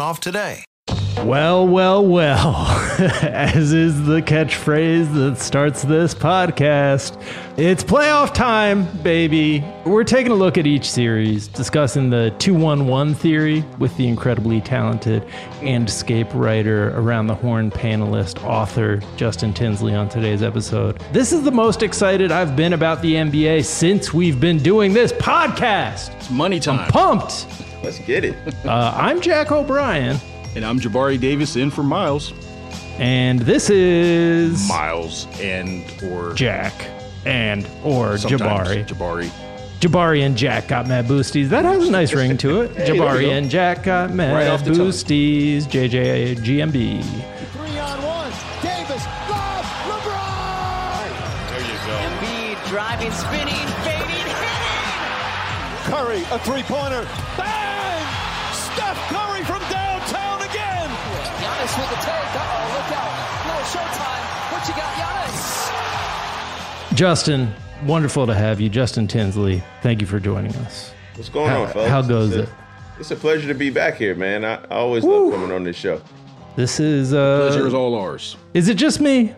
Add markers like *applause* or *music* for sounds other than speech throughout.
off today. Well, well, well, *laughs* as is the catchphrase that starts this podcast, it's playoff time, baby. We're taking a look at each series, discussing the 211 theory with the incredibly talented Andscape writer, around the horn panelist, author Justin Tinsley on today's episode. This is the most excited I've been about the NBA since we've been doing this podcast. It's money time. I'm pumped. Let's get it. Uh, I'm Jack O'Brien. And I'm Jabari Davis in for Miles. And this is Miles and or Jack and or sometimes Jabari. Jabari. Jabari and Jack got mad boosties. That has a nice *laughs* ring to it. there we Jabari go. and Jack got mad Right off the tongue. boosties. JJ GMB. Three on one. Davis, lob, LeBron. Embiid driving, spinning, fading, hitting. Curry, a three-pointer. Bang! Justin, wonderful to have you. Justin Tinsley, thank you for joining us. What's going How- on, folks? how goes It's it? a- It's a pleasure to be back here, man. I, I always love coming on this show. This is uh Pleasure is all ours. Is it just me?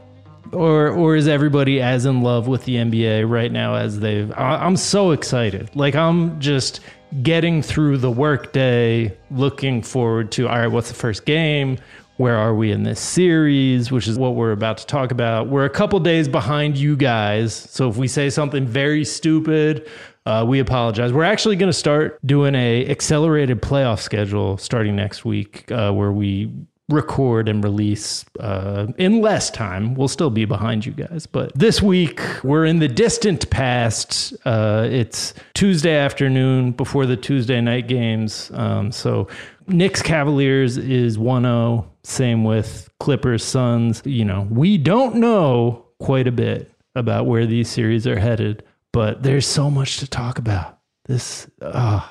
Or or is everybody as in love with the NBA right now as they've I- I'm so excited. Like I'm just getting through the workday, looking forward to all right, what's the first game? Where are we in this series? Which is what we're about to talk about. We're a couple days behind you guys. So if we say something very stupid, uh, we apologize. We're actually going to start doing a accelerated playoff schedule starting next week, uh, where we record and release uh, in less time. We'll still be behind you guys, but this week we're in the distant past. Uh, it's Tuesday afternoon before the Tuesday night games. Um, so Knicks Cavaliers is 1-0. Same with Clippers Suns. You know, we don't know quite a bit about where these series are headed, but there's so much to talk about. This, uh,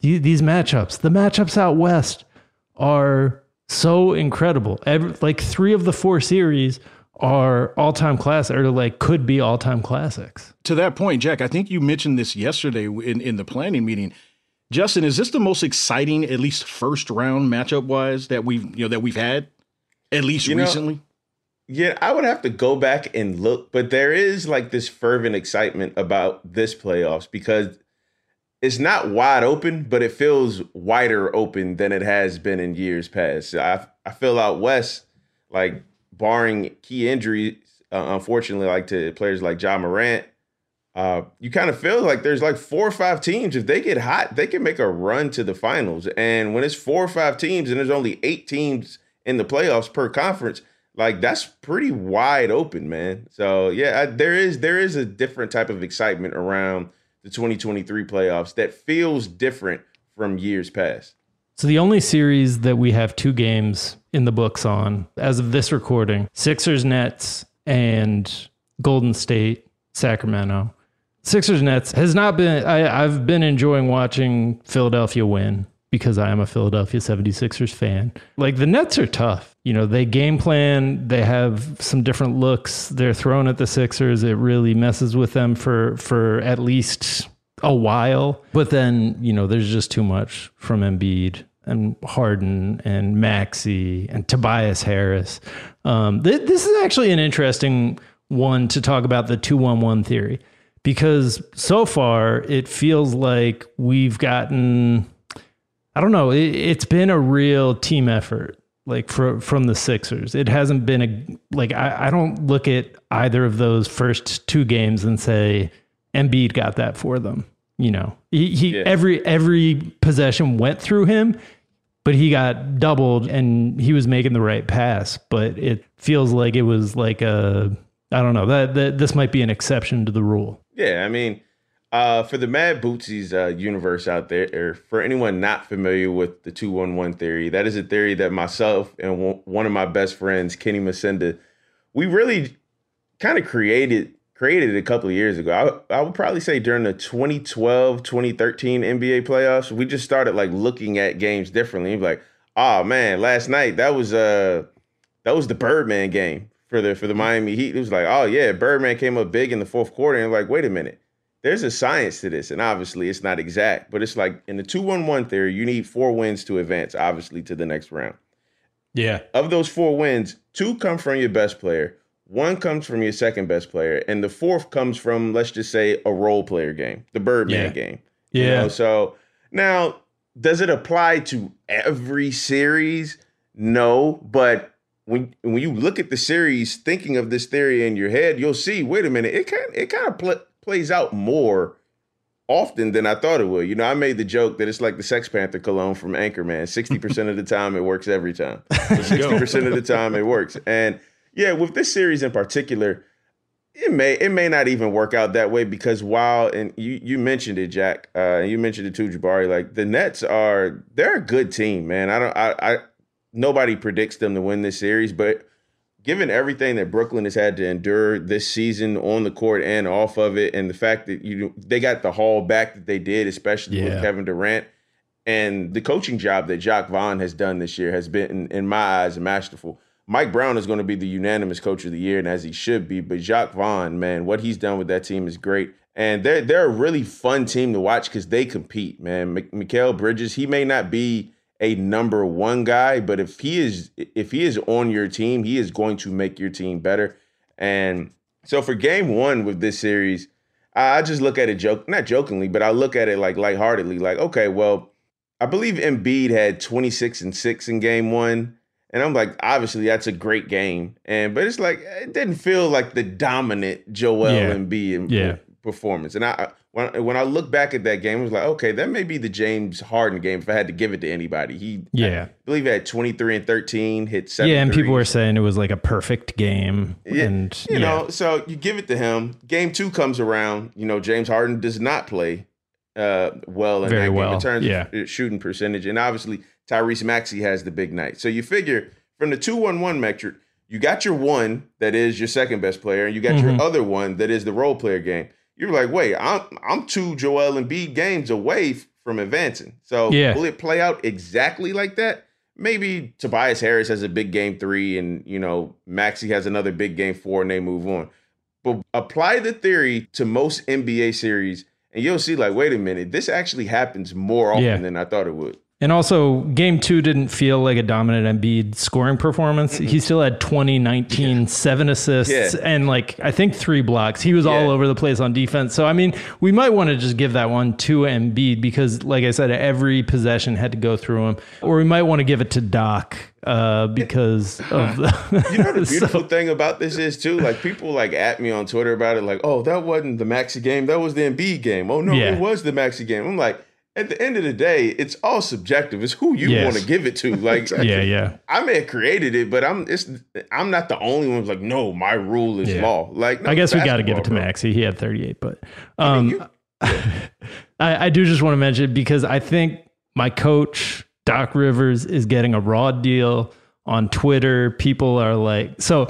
these matchups, the matchups out west are so incredible. Every, like three of the four series are all-time class or like could be all-time classics. To that point, Jack, I think you mentioned this yesterday in, in the planning meeting. Justin, is this the most exciting, at least first round matchup wise, that we've you know that we've had, at least You know, recently? Yeah, I would have to go back and look, but there is like this fervent excitement about this playoffs because it's not wide open, but it feels wider open than it has been in years past. I I feel out west, like barring key injuries, uh, unfortunately, like to players like Ja Morant, uh, you kind of feel like there's like four or five teams. If they get hot, they can make a run to the finals. And when it's four or five teams and there's only eight teams in the playoffs per conference, like that's pretty wide open, man. So yeah, I, there is there is a different type of excitement around the 2023 playoffs that feels different from years past. So the only series that we have two games in the books on as of this recording, Sixers Nets and Golden State Sacramento. Sixers Nets has not been I, I've been enjoying watching Philadelphia win because I am a Philadelphia 76ers fan. Like the Nets are tough. You know, they game plan, they have some different looks they're thrown at the Sixers. It really messes with them for for at least a while. But then, you know, there's just too much from Embiid and Harden and Maxey and Tobias Harris. Um, th- this is actually an interesting one to talk about the 211 theory because so far it feels like we've gotten I don't know, it, it's been a real team effort like for, from the Sixers. It hasn't been a like I, I don't look at either of those first two games and say Embiid got that for them. You know, he, he Yeah. every every possession went through him, but he got doubled and he was making the right pass. But it feels like it was like a I don't know that, that this might be an exception to the rule. Yeah, I mean, uh, for the Mad Boosties uh, universe out there, or for anyone not familiar with the 211 theory, that is a theory that myself and one- one of my best friends, Kenny Masenda, we really kind of created created a couple of years ago. I, I would probably say during the 2012, 2013 NBA playoffs, we just started like looking at games differently. Like, oh man, last night that was uh that was the Birdman game for the for the Miami Heat. It was like, oh yeah, Birdman came up big in the fourth quarter, and like, wait a minute, there's a science to this, and obviously it's not exact, but it's like in the two one one theory, you need four wins to advance, obviously to the next round. Yeah. Of those four wins, two come from your best player, one comes from your second best player, and the fourth comes from let's just say a role player game, the Birdman Yeah. game. Yeah. You know, so now, does it apply to every series? No, but when when you look at the series, thinking of this theory in your head, you'll see. Wait a minute, it kind it kind of pl- plays out more often than I thought it would. You know, I made the joke that it's like the Sex Panther cologne from Anchorman. Sixty percent of the time, it works every time. *laughs* Sixty percent of the time, it works. And yeah, with this series in particular, it may it may not even work out that way because while and you you mentioned it, Jack, uh, and you mentioned it too, Jabari. Like the Nets are they're a good team, man. I don't I, I nobody predicts them to win this series, but given everything that Brooklyn has had to endure this season on the court and off of it, and the fact that you they got the haul back that they did, especially Yeah. with Kevin Durant, and the coaching job that Jacque Vaughn has done this year has been, in, in my eyes, masterful. Mike Brown is going to be the unanimous coach of the year, and as he should be. But Jacque Vaughn, man, what he's done with that team is great. And they're they're a really fun team to watch because they compete, man. Mik- Mikal Bridges, he may not be a number one guy, but if he is if he is on your team, he is going to make your team better. And so for game one with this series, I just look at it joke not jokingly, but I look at it like lightheartedly, like, okay, well, I believe Embiid had 26 and 6 in game one. And I'm like, obviously that's a great game. And but it's like it didn't feel like the dominant Joel Yeah. Embiid Yeah. performance. And I when when I look back at that game, I was like, okay, that may be the James Harden game if I had to give it to anybody. He Yeah. I believe he had 23 and 13, hit seven. yeah, and people were saying it was like a perfect game. Yeah, and you yeah. know, so you give it to him. Game two comes around. You know, James Harden does not play uh, well in Very that game well, in terms yeah. of shooting percentage, and obviously Tyrese Maxey has the big night. So you figure from the two one one metric, you got your one that is your second best player, and you got Mm-hmm. your other one that is the role player game. You're like, wait, I'm I'm two Joel Embiid games away from advancing. So Yeah. will it play out exactly like that? Maybe Tobias Harris has a big game three, and you know Maxey has another big game four, and they move on. But apply the theory to most NBA series, and you'll see, like, wait a minute, this actually happens more often Yeah. than I thought it would. And also, game two didn't feel like a dominant Embiid scoring performance. He still had 20, 19, seven assists, Yeah. and like, I think three blocks. He was all over the place on defense. So, I mean, we might want to just give that one to Embiid because, like I said, every possession had to go through him. Or we might want to give it to Doc uh, because *laughs* of the. You know the *laughs* So- beautiful thing about this is too, like people like at me on Twitter about it, like, oh, that wasn't the Maxey game, that was the Embiid game. Oh no, Yeah. it was the Maxey game. I'm like, at the end of the day, it's all subjective. It's who you Yes. want to give it to. Like *laughs* Yeah, yeah. I may have created it, but I'm it's I'm not the only one who's like, no, my rule is Yeah. law. Like no, I guess we got to give it to basketball, Maxey. He had 38, but bro. um, You- *laughs* I, I do just want to mention because I think my coach Doc Rivers is getting a raw deal on Twitter. People are like, so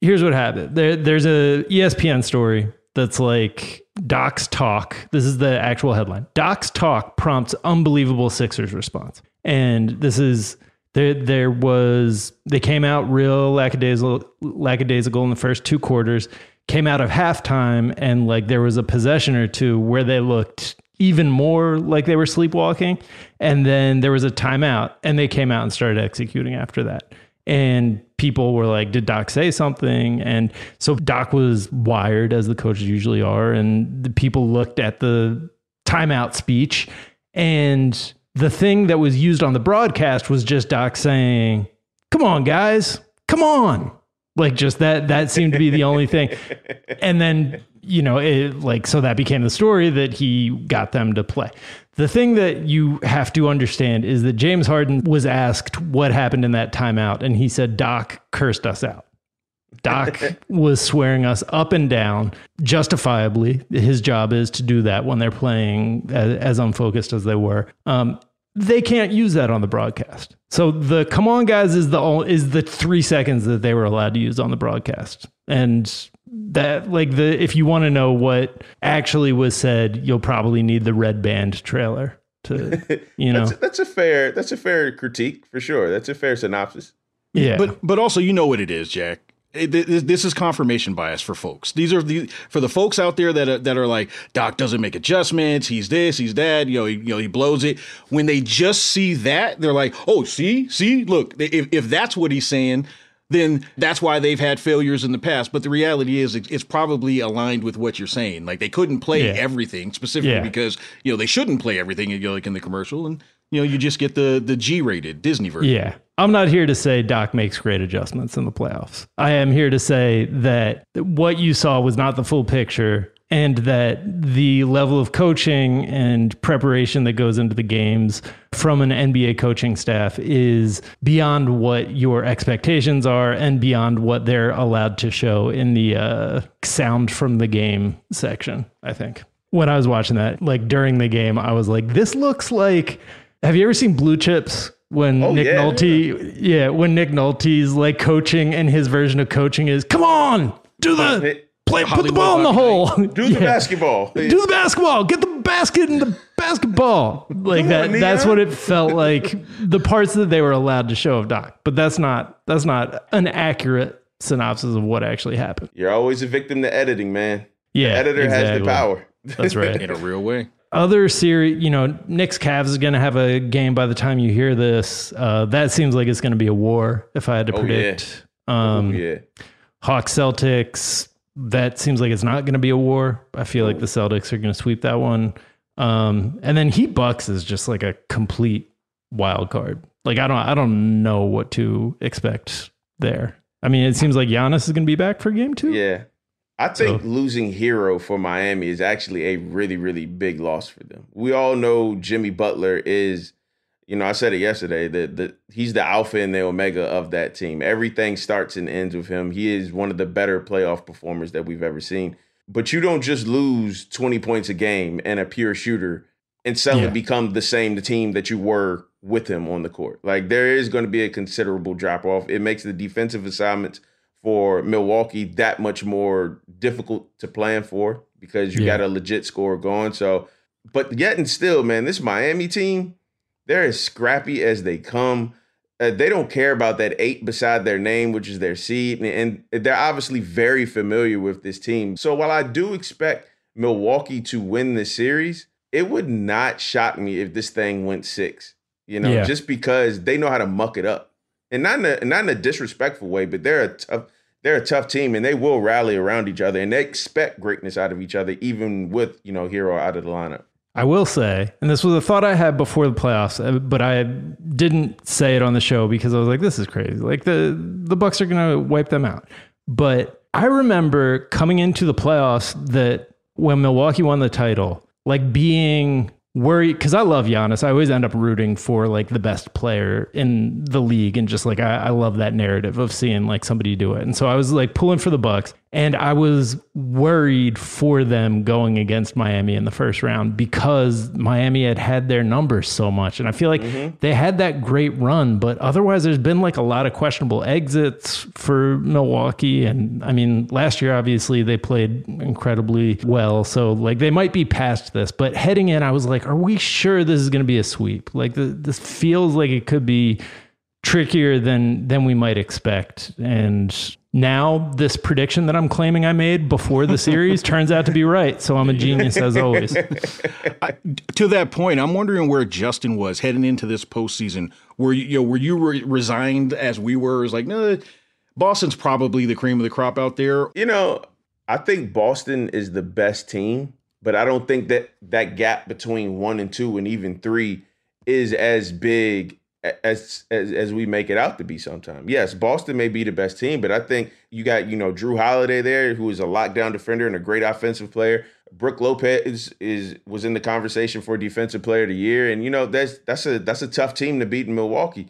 here's what happened. There, there's a ESPN story that's like Doc's talk. This is the actual headline. Doc's talk prompts unbelievable Sixers response, and this is. There, there was they came out real lackadaisical, lackadaisical in the first two quarters. Came out of halftime and like there was a possession or two where they looked even more like they were sleepwalking, and then there was a timeout and they came out and started executing after that. And people were like, "Did Doc say something?" And so Doc was wired as the coaches usually are, and the people looked at the timeout speech and the thing that was used on the broadcast was just Doc saying, "Come on, guys, come on." Like just that that seemed to be the only thing. And then, you know, it like so that became the story that he got them to play. The thing that you have to understand is that James Harden was asked what happened in that timeout and he said Doc cursed us out. Doc *laughs* was swearing us up and down, justifiably. His job is to do that when they're playing as, as unfocused as they were. Um, they can't use that on the broadcast. So the "come on, guys" is the is the three seconds that they were allowed to use on the broadcast, and that like the if you want to know what actually was said, you'll probably need the red band trailer to *laughs* you know That's, that's a fair that's a fair critique for sure. That's a fair synopsis. yeah. But but also you know what it is, Jack. It- This is confirmation bias for folks. These are the for the folks out there that are, that are like Doc doesn't make adjustments. He's this, he's that. You know, he, you know, he blows it. When they just see that, they're like, oh, see, see, look. If if that's what he's saying, then that's why they've had failures in the past. But the reality is, it's probably aligned with what you're saying. Like they couldn't play Yeah. everything specifically Yeah. because you know they shouldn't play everything. You know, like in the commercial, and you know you just get the the G rated Disney version. Yeah. I'm not here to say Doc makes great adjustments in the playoffs. I am here to say that what you saw was not the full picture and that the level of coaching and preparation that goes into the games from an NBA coaching staff is beyond what your expectations are and beyond what they're allowed to show in the uh, sound from the game section, I think. When I was watching that, like during the game, I was like, this looks like. Have you ever seen Blue Chips? when Oh, Nick yeah. Nolte, yeah, when Nick Nolte's like coaching and his version of coaching is, come on, do the play, put the ball in the hole, Do the Yeah. basketball. do the basketball, get the basket in the basketball, like that. on, that's what it felt like. the parts that they were allowed to show of Doc, but that's not that's not an accurate synopsis of what actually happened. You're always a victim to editing, man. Yeah, the editor has the power. That's right. in a real way. other series, you know, Knicks Cavs is going to have a game by the time you hear this. Uh, that seems like it's going to be a war. If I had to Oh, yeah. predict, um, yeah. Hawks Celtics, that seems like it's not going to be a war. I feel like the Celtics are going to sweep that one. Um, and then Heat Bucks is just like a complete wild card. Like I don't, I don't know what to expect there. I mean, it seems like Giannis is going to be back for game two. Yeah. I think So- losing Herro for Miami is actually a really, really big loss for them. We all know Jimmy Butler is, you know, I said it yesterday that the, he's the alpha and the omega of that team. Everything starts and ends with him. He is one of the better playoff performers that we've ever seen. But you don't just lose 20 points a game and a pure shooter and suddenly Yeah. become the same the team that you were with him on the court. Like there is going to be a considerable drop off. It makes the defensive assignments for Milwaukee that much more difficult to plan for because you Yeah. got a legit score going. So, but yet and still, man, this Miami team, they're as scrappy as they come. Uh, they don't care about that eight beside their name, which is their seed, and, and they're obviously very familiar with this team. So while I do expect Milwaukee to win this series, it would not shock me if this thing went six. You know, Yeah. just because they know how to muck it up, and not in a not in a disrespectful way, but they're a tough they're a tough team, and they will rally around each other, and they expect greatness out of each other, even with you know Herro out of the lineup. I will say, and this was a thought I had before the playoffs, uh, but I didn't say it on the show because I was like, "This is crazy. Like the the Bucks are going to wipe them out." But I remember coming into the playoffs that when Milwaukee won the title, like being worried because I love Giannis. I always end up rooting for like the best player in the league, and just like I, I love that narrative of seeing like somebody do it. And so I was like pulling for the Bucks, and I was worried for them going against Miami in the first round because Miami had had their numbers so much, and I feel like mm-hmm. they had that great run, but otherwise there's been like a lot of questionable exits for Milwaukee, and I mean last year obviously they played incredibly well, so like they might be past this, but heading in I was like, are we sure this is going to be a sweep? Like the, this feels like it could be trickier than than we might expect. And now this prediction that i'm claiming i made before the series *laughs* turns out to be right so i'm a genius as always to that point, I'm wondering where Justin was heading into this postseason. Were you, you know, were you re- resigned as we were? It was like, no, Boston's probably the cream of the crop out there. You know, I think Boston is the best team, but I don't think that that gap between one and two and even three is as big as as as we make it out to be sometimes. Yes, Boston may be the best team, but I think you got, you know, Jrue Holiday there, who is a lockdown defender and a great offensive player. Brook Lopez is, is was in the conversation for defensive player of the year. And you know, that's that's a that's a tough team to beat in Milwaukee.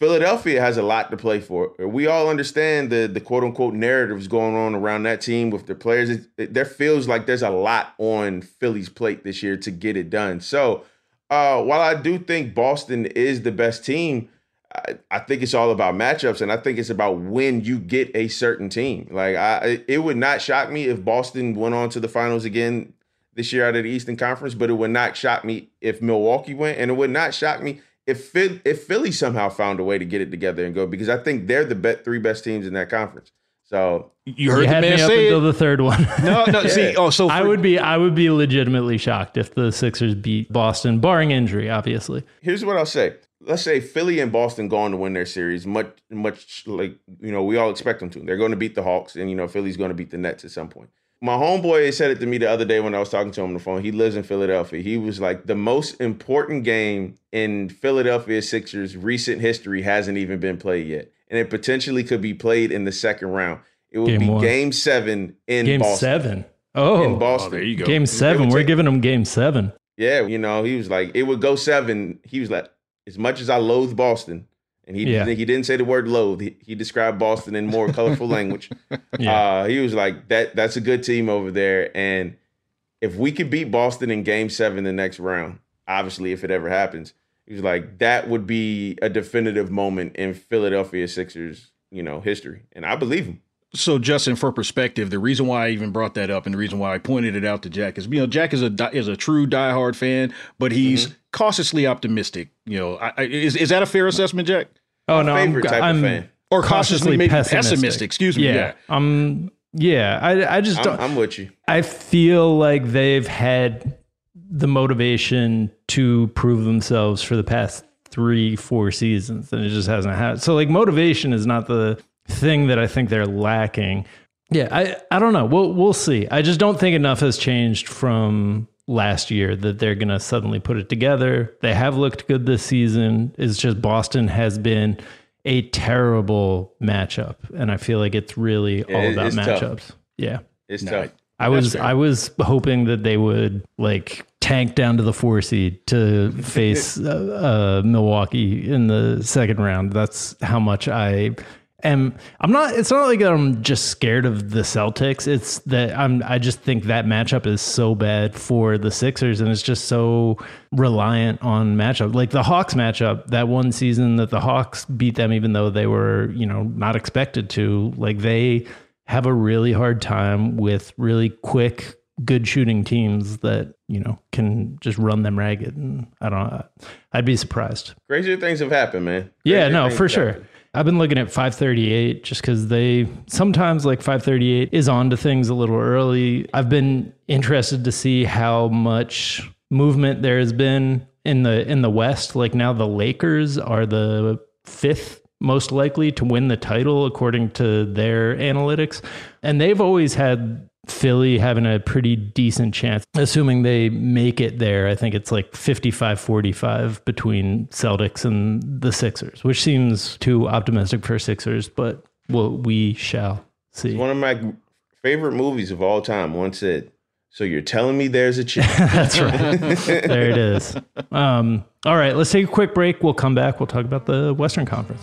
Philadelphia has a lot to play for. We all understand the the quote unquote narratives going on around that team with their players. It, it, there feels like there's a lot on Philly's plate this year to get it done. So uh, while I do think Boston is the best team, I, I, think it's all about matchups, and I think it's about when you get a certain team. Like I, it would not shock me if Boston went on to the finals again this year out of the Eastern Conference, but it would not shock me if Milwaukee went, and it would not shock me if Philly, if Philly somehow found a way to get it together and go because I think they're the bet three best teams in that conference. So you heard you the had man me up say until the third one. *laughs* No, no. See, oh, so I would be I would be legitimately shocked if the Sixers beat Boston, barring injury, obviously. here's what I'll say. Let's say Philly and Boston go on to win their series, much much like you know we all expect them to. They're going to beat the Hawks, and you know Philly's going to beat the Nets at some point. My homeboy said it to me the other day when I was talking to him on the phone. He lives in Philadelphia. He was like, the most important game in Philadelphia Sixers recent history hasn't even been played yet, and it potentially could be played in the second round. It would Game be one. Game Seven in Game Boston. seven. Oh, In Boston. Oh, there you go. game seven. We're take- giving them game seven. Yeah, you know, he was like, it would go seven. He was like, as much as I loathe Boston, and he Yeah. he didn't say the word loathe. He, he described Boston in more colorful *laughs* language. Yeah. Uh, he was like, that that's a good team over there, and if we could beat Boston in Game Seven the next round, obviously, if it ever happens, he was like, that would be a definitive moment in Philadelphia Sixers, you know, history, and I believe him. So, Justin, for perspective, the reason why I even brought that up and the reason why I pointed it out to Jack is, you know, Jack is a di- is a true diehard fan, but he's Mm-hmm. cautiously optimistic. You know, I, I, is is that a fair assessment, Jack? oh no, I'm, favorite type I'm fan. Or cautiously, maybe pessimistic. Excuse me. Yeah, Yeah. um, yeah. I I just I'm, don't. I'm with you. I feel like they've had the motivation to prove themselves for the past three, four seasons, and it just hasn't happened. So, like, motivation is not the thing that I think they're lacking. Yeah, I, I don't know. We'll we'll see. I just don't think enough has changed from last year that they're gonna suddenly put it together. They have looked good this season. It's just Boston has been a terrible matchup, and I feel like it's really all it- about it's tough. matchups. Yeah. It's No, tough. I was I was hoping that they would like tank down to the four seed to *laughs* face uh, uh, Milwaukee in the second round. That's how much I am. I'm not. It's not like I'm just scared of the Celtics. It's that I'm. I just think that matchup is so bad for the Sixers, and it's just so reliant on matchup. Like the Hawks matchup, that one season that the Hawks beat them, even though they were you know not expected to. Like they have a really hard time with really quick, good shooting teams that you know can just run them ragged. And I don't know. I'd be surprised. Crazier things have happened, man. Yeah, no, for sure. happened. I've been looking at 538 just because they sometimes like 538 is on to things a little early. I've been interested to see how much movement there has been in the in the West. Like now the Lakers are the fifth most likely to win the title according to their analytics. And they've always had Philly having a pretty decent chance, assuming they make it there. I think it's like 55 45 between Celtics and the Sixers, which seems too optimistic for Sixers, but well, we shall see. One of my favorite movies of all time once said, So you're telling me there's a chance? *laughs* That's right. there it is. *laughs* Um, all right, let's take a quick break. We'll come back. We'll talk about the Western Conference.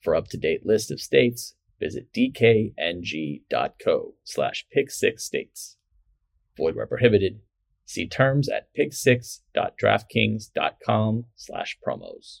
For up-to-date list of states, visit dkng.co slash pick6states. Void where prohibited. See terms at pick6.draftkings.com slash promos.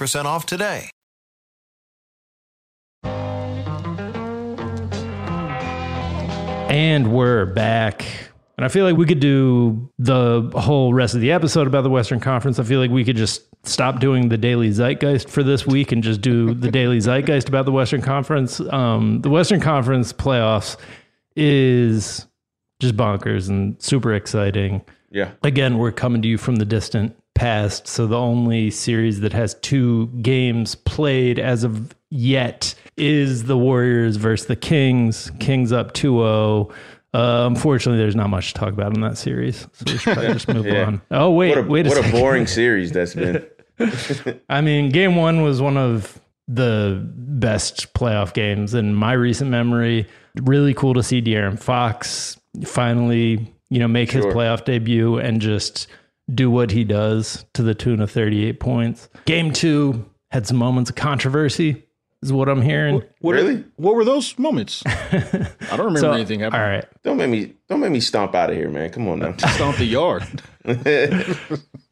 off today. And we're back. And I feel like we could do the whole rest of the episode about the Western Conference. I feel like we could just stop doing the daily zeitgeist for this week and just do the *laughs* daily zeitgeist about the Western Conference. Um, the Western Conference playoffs is just bonkers and super exciting. Yeah. Again, we're coming to you from the distant past. So the only series that has two games played as of yet is the Warriors versus the Kings. Kings up 2 0. Uh, unfortunately, there's not much to talk about in that series, so we should probably just move *laughs* Yeah. on. Oh wait, what a, wait a what a boring *laughs* series that's been. I mean, game one was one of the best playoff games in my recent memory. Really cool to see De'Aaron Fox finally, you know, make his playoff debut and just do what he does to the tune of 38 points. Game two had some moments of controversy, is what I'm hearing. What, Really? What were those moments? *laughs* I don't remember So, anything all happening. right. Don't make me don't make me stomp out of here, man. Come on now. *laughs* Stomp the yard. *laughs*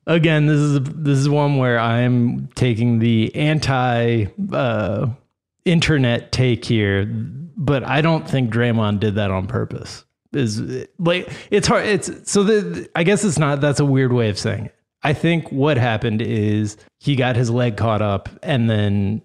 Again, this is this is one where I'm taking the anti uh, internet take here, but I don't think Draymond did that on purpose. Is like it's hard. It's so the I guess it's not. That's a weird way of saying it. I think what happened is he got his leg caught up and then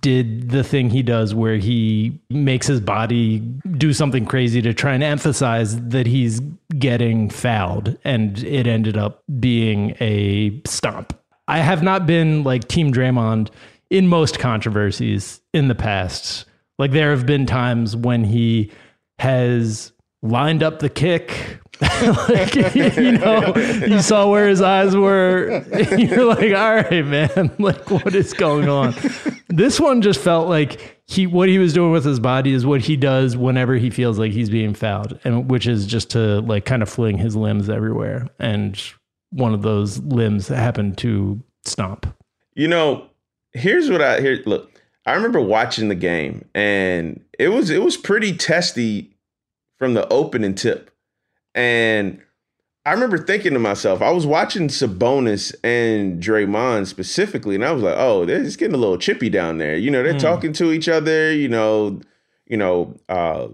did the thing he does where he makes his body do something crazy to try and emphasize that he's getting fouled and it ended up being a stomp. I have not been like team Draymond in most controversies in the past. Like there have been times when he has lined up the kick. *laughs* Like you know you saw where his eyes were. *laughs* You're like all right man *laughs* like what is going on? This one just felt like he what he was doing with his body is what he does whenever he feels like he's being fouled and which is just to like kind of fling his limbs everywhere and one of those limbs happened to stomp. You know, here's what I here. Look, I remember watching the game, and it was it was pretty testy from the opening tip, and I remember thinking to myself, I was watching Sabonis and Draymond specifically, and I was like, oh, they're just getting a little chippy down there. You know, they're Hmm. talking to each other. You know, you know, uh,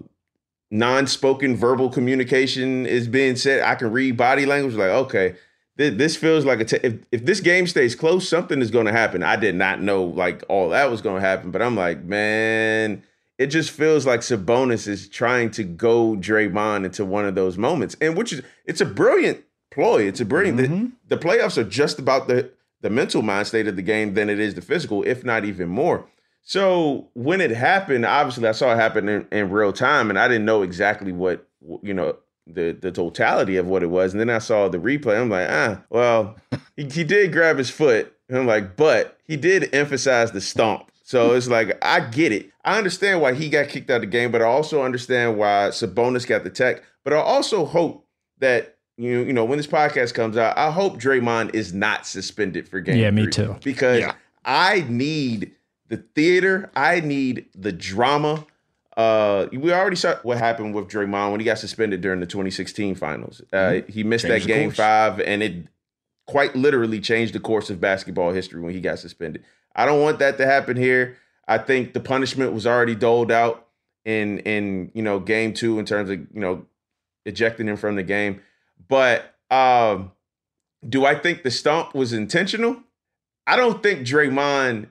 non-spoken verbal communication is being said. I can read body language. Like, okay, th- this feels like a t- if if this game stays close, something is going to happen. I did not know like all that was going to happen, but I'm like, man, it just feels like Sabonis is trying to go Draymond into one of those moments, and which is it's a brilliant ploy. It's a brilliant. Mm-hmm. The, the playoffs are just about the the mental mind state of the game than it is the physical, if not even more. So when it happened, obviously I saw it happen in, in real time, and I didn't know exactly what you know the the totality of what it was. And then I saw the replay. I'm like, ah, well, he, he did grab his foot. And I'm like, but he did emphasize the stomp. So it's like I get it. I understand why he got kicked out of the game, but I also understand why Sabonis got the tech. But I also hope that you you know when this podcast comes out, I hope Draymond is not suspended for game. Yeah, me too. Because Yeah. I need the theater. I need the drama. Uh, we already saw what happened with Draymond when he got suspended during the 2016 finals. Uh, he missed Changed that game five, and it quite literally changed the course of basketball history when he got suspended. I don't want that to happen here. I think the punishment was already doled out in in you know game two in terms of you know ejecting him from the game. But um, do I think the stomp was intentional? I don't think Draymond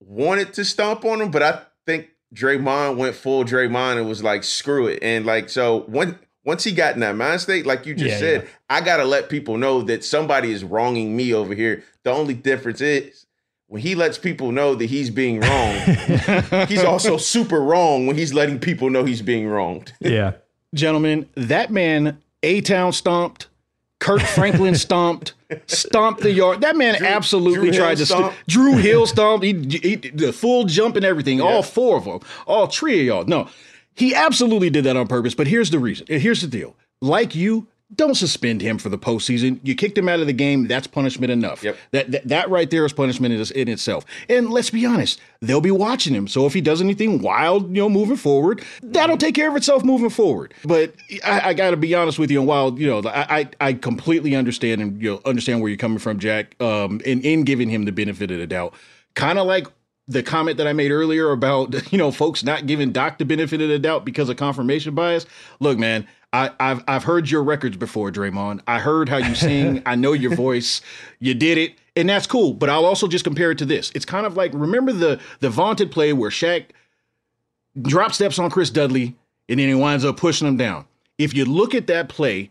wanted to stomp on him, but I think Draymond went full Draymond and was like, screw it. And like, so when once he got in that mind state, like you just Yeah, said, yeah. I gotta let people know that somebody is wronging me over here. The only difference is when he lets people know that he's being wrong, *laughs* he's also super wrong when he's letting people know he's being wronged. *laughs* Yeah. Gentlemen, that man A Town stomped, Kirk Franklin *laughs* stomped, stomped the yard. That man absolutely Drew tried Hill to st- Drew Hill stomped. He, he the full jump and everything. All four of them, all three of y'all. No, he absolutely did that on purpose. But here's the reason. Here's the deal. Like you, don't suspend him for the postseason. You kicked him out of the game. That's punishment enough. Yep. That, that that right there is punishment in, in itself. And let's be honest, they'll be watching him. So if he does anything wild, you know, moving forward, that'll take care of itself moving forward. But I, I got to be honest with you. And while you know, I, I I completely understand and you know understand where you're coming from, Jack. Um, in in giving him the benefit of the doubt, kind of like the comment that I made earlier about *laughs* you know folks not giving Doc the benefit of the doubt because of confirmation bias. Look, man, I, I've I've heard your records before, Draymond. I heard how you sing. *laughs* I know your voice. You did it, and that's cool. But I'll also just compare it to this. It's kind of like remember the the vaunted play where Shaq drop steps on Chris Dudley and then he winds up pushing him down. If you look at that play,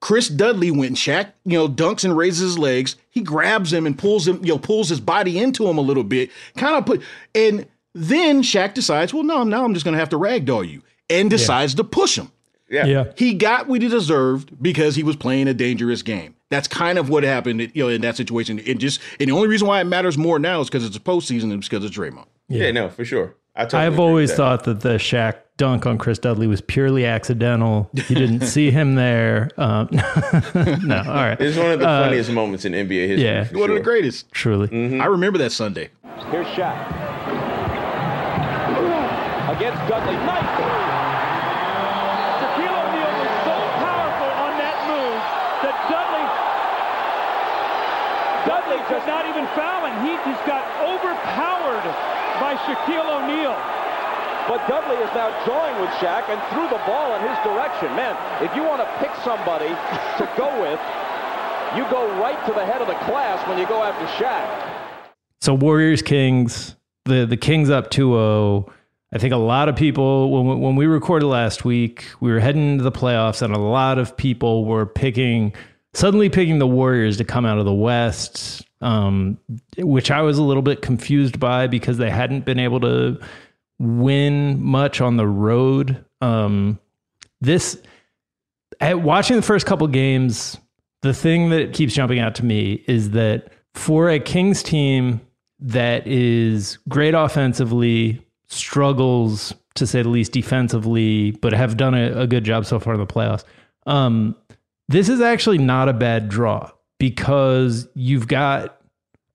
Chris Dudley, when Shaq, you know, dunks and raises his legs, he grabs him and pulls him, you know, pulls his body into him a little bit, kind of put, and then Shaq decides, well, no, now I'm just going to have to ragdoll you, and decides to push him. Yeah. Yeah. He got what he deserved because he was playing a dangerous game. That's kind of what happened, you know, in that situation. And just, and the only reason why it matters more now is because it's a postseason and it's because it's Draymond. Yeah, no, for sure. I totally I've always that. thought that the Shaq dunk on Chris Dudley was purely accidental. You didn't see him there. Um, *laughs* no, all right. it's one of the funniest moments in NBA history. yeah. for One of the greatest. Truly. I remember that Sunday. Here's Shaq. Against Dudley. Nice move. Shaquille O'Neal was so powerful on that move that Dudley Dudley could not even foul him. He just got overpowered by Shaquille O'Neal. But Dudley is now joined with Shaq and threw the ball in his direction. Man, if you want to pick somebody to go with, you go right to the head of the class when you go after Shaq. So Warriors Kings, the the Kings up 2-0. I think a lot of people when we- when we recorded last week, we were heading into the playoffs and a lot of people were picking suddenly picking the Warriors to come out of the West, um, which I was a little bit confused by because they hadn't been able to win much on the road. Um, this at watching the first couple games, the thing that keeps jumping out to me is that for a Kings team that is great offensively, struggles to say the least defensively, but have done a, a good job so far in the playoffs. Um, this is actually not a bad draw because you've got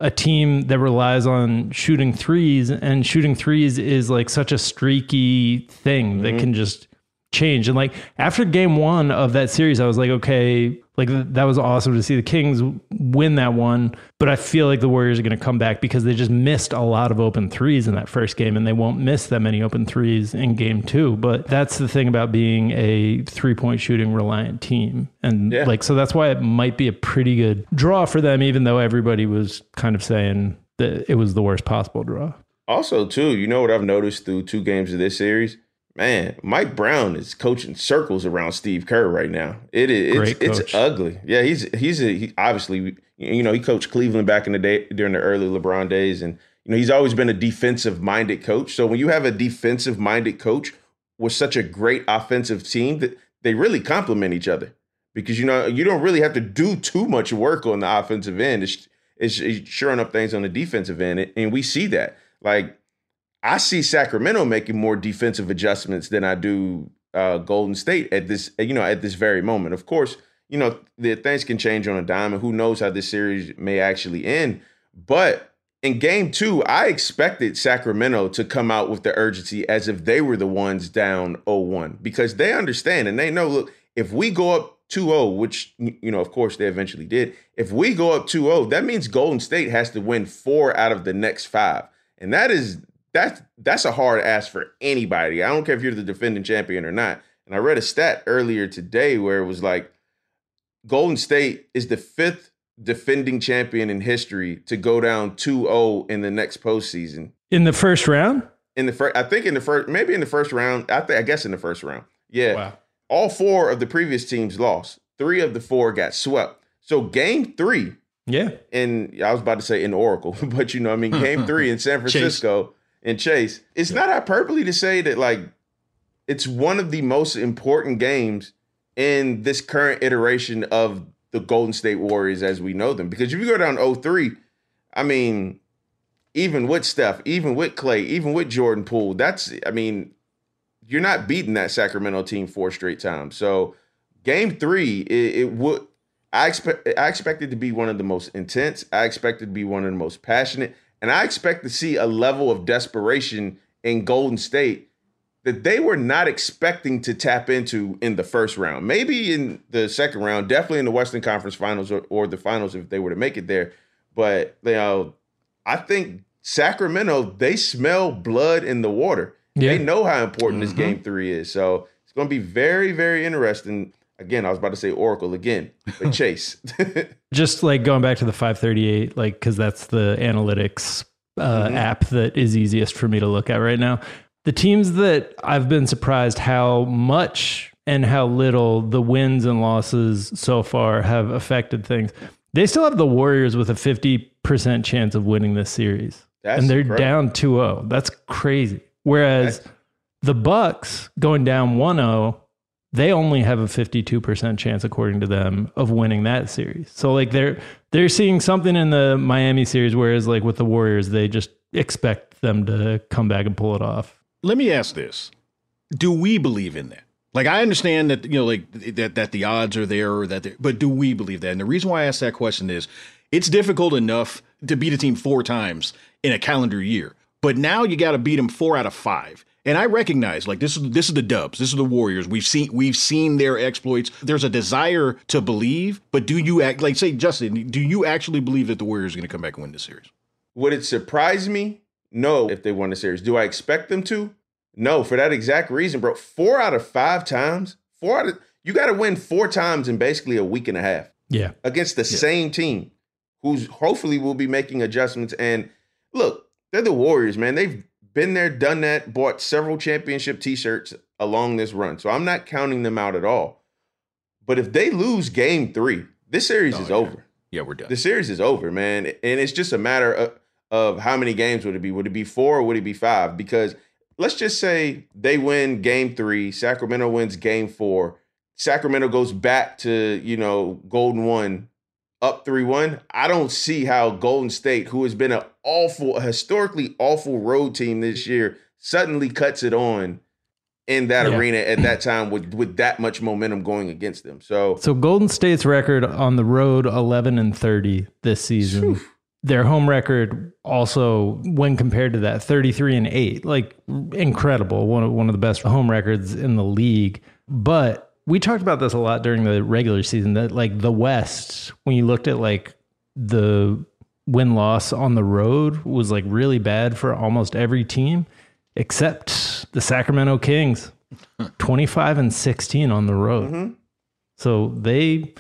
a team that relies on shooting threes, and shooting threes is like such a streaky thing that mm-hmm. can just changed. And like after game one of that series, I was like, okay, like that was awesome to see the Kings win that one. But I feel like the Warriors are going to come back because they just missed a lot of open threes in that first game, and they won't miss that many open threes in game two. But that's the thing about being a three point shooting reliant team. And Yeah. like, so that's why it might be a pretty good draw for them, even though everybody was kind of saying that it was the worst possible draw. Also, too, you know what I've noticed through two games of this series? Man, Mike Brown is coaching circles around Steve Kerr right now. It is Great it's, coach. it's ugly. Yeah, he's he's a, he, obviously you know he coached Cleveland back in the day during the early LeBron days, and you know he's always been a defensive minded coach. So when you have a defensive minded coach with such a great offensive team, that they really complement each other because you know you don't really have to do too much work on the offensive end. It's it's, it's shoring up things on the defensive end, and we see that. Like I see Sacramento making more defensive adjustments than I do uh, Golden State at this you know at this very moment. Of course, you know the things can change on a dime, and who knows how this series may actually end. But in game two, I expected Sacramento to come out with the urgency as if they were the ones down 0-1 because they understand and they know, look, if we go up 2-0, which you know, of course they eventually did, if we go up 2-0, that means Golden State has to win four out of the next five. And that is that's that's a hard ask for anybody. I don't care if you're the defending champion or not. And I read a stat earlier today where it was like Golden State is the fifth defending champion in history to go down 2-0 in the next postseason. In the first round? In the first, I think in the first, maybe in the first round. I think, I guess in the first round. Yeah. Wow. All four of the previous teams lost. Three of the four got swept. So game three, Yeah. and I was about to say in Oracle, *laughs* but you know, I mean, game three in San *laughs* Francisco and Chase. It's not hyperbole to say that like it's one of the most important games in this current iteration of the Golden State Warriors as we know them. Because if you go down 0-3, I mean, even with Steph, even with Clay, even with Jordan Poole, that's I mean, you're not beating that Sacramento team four straight times. So game three, it, it would I expect I expect it to be one of the most intense. I expect it to be one of the most passionate, and I expect to see a level of desperation in Golden State that they were not expecting to tap into in the first round. Maybe in the second round, definitely in the Western Conference Finals or, or the finals if they were to make it there. But you know, I think Sacramento they smell blood in the water. Yeah. They know how important this mm-hmm. game three is. So it's going to be very, very interesting. Again, I was about to say Oracle again, but *laughs* Chase. *laughs* just like going back to the 538 like because that's the analytics uh, app that is easiest for me to look at right now. The teams that i've been surprised how much and how little the wins and losses so far have affected things they still have the warriors with a 50% chance of winning this series. That's and they're incredible. down 2-0 that's crazy. Whereas the bucks going down 1-0 they only have a 52% chance according to them of winning that series. So like they're they're seeing something in the Miami series whereas like with the Warriors they just expect them to come back and pull it off. Let me ask this: Do we believe in that? Like, I understand that you know, like that that the odds are there, or that, but do we believe that? And the reason why I ask that question is, it's difficult enough to beat a team four times in a calendar year, but now you got to beat them four out of five. And I recognize, like this is this is the Dubs, this is the Warriors. We've seen we've seen their exploits. There's a desire to believe, but do you act like say Justin? Do you actually believe that the Warriors are going to come back and win this series? Would it surprise me? No, if they won the series. Do I expect them to? No, for that exact reason, bro. Four out of five times, four out of you got to win four times in basically a week and a half Yeah. against the same team, who's hopefully will be making adjustments. And look, they're the Warriors, man. They've been there, done that, bought several championship T-shirts along this run, so I'm not counting them out at all. But if they lose Game Three, this series oh, is over. Yeah, we're done. The series is over, man. And it's just a matter of, of how many games would it be? Would it be four or would it be five? Because let's just say they win game three, Sacramento wins game four, Sacramento goes back to, you know, Golden One up 3 1. I don't see how Golden State, who has been an awful, historically awful road team this year, suddenly cuts it on in that Yeah. arena at that time with, with that much momentum going against them. So, So Golden State's record on the road 11 and 30 this season. their home record also when compared to that 33 and 8 like incredible one of one of the best home records in the league but we talked about this a lot during the regular season that like the west when you looked at like the win loss on the road was like really bad for almost every team except the Sacramento Kings *laughs* 25 and 16 on the road mm-hmm. so they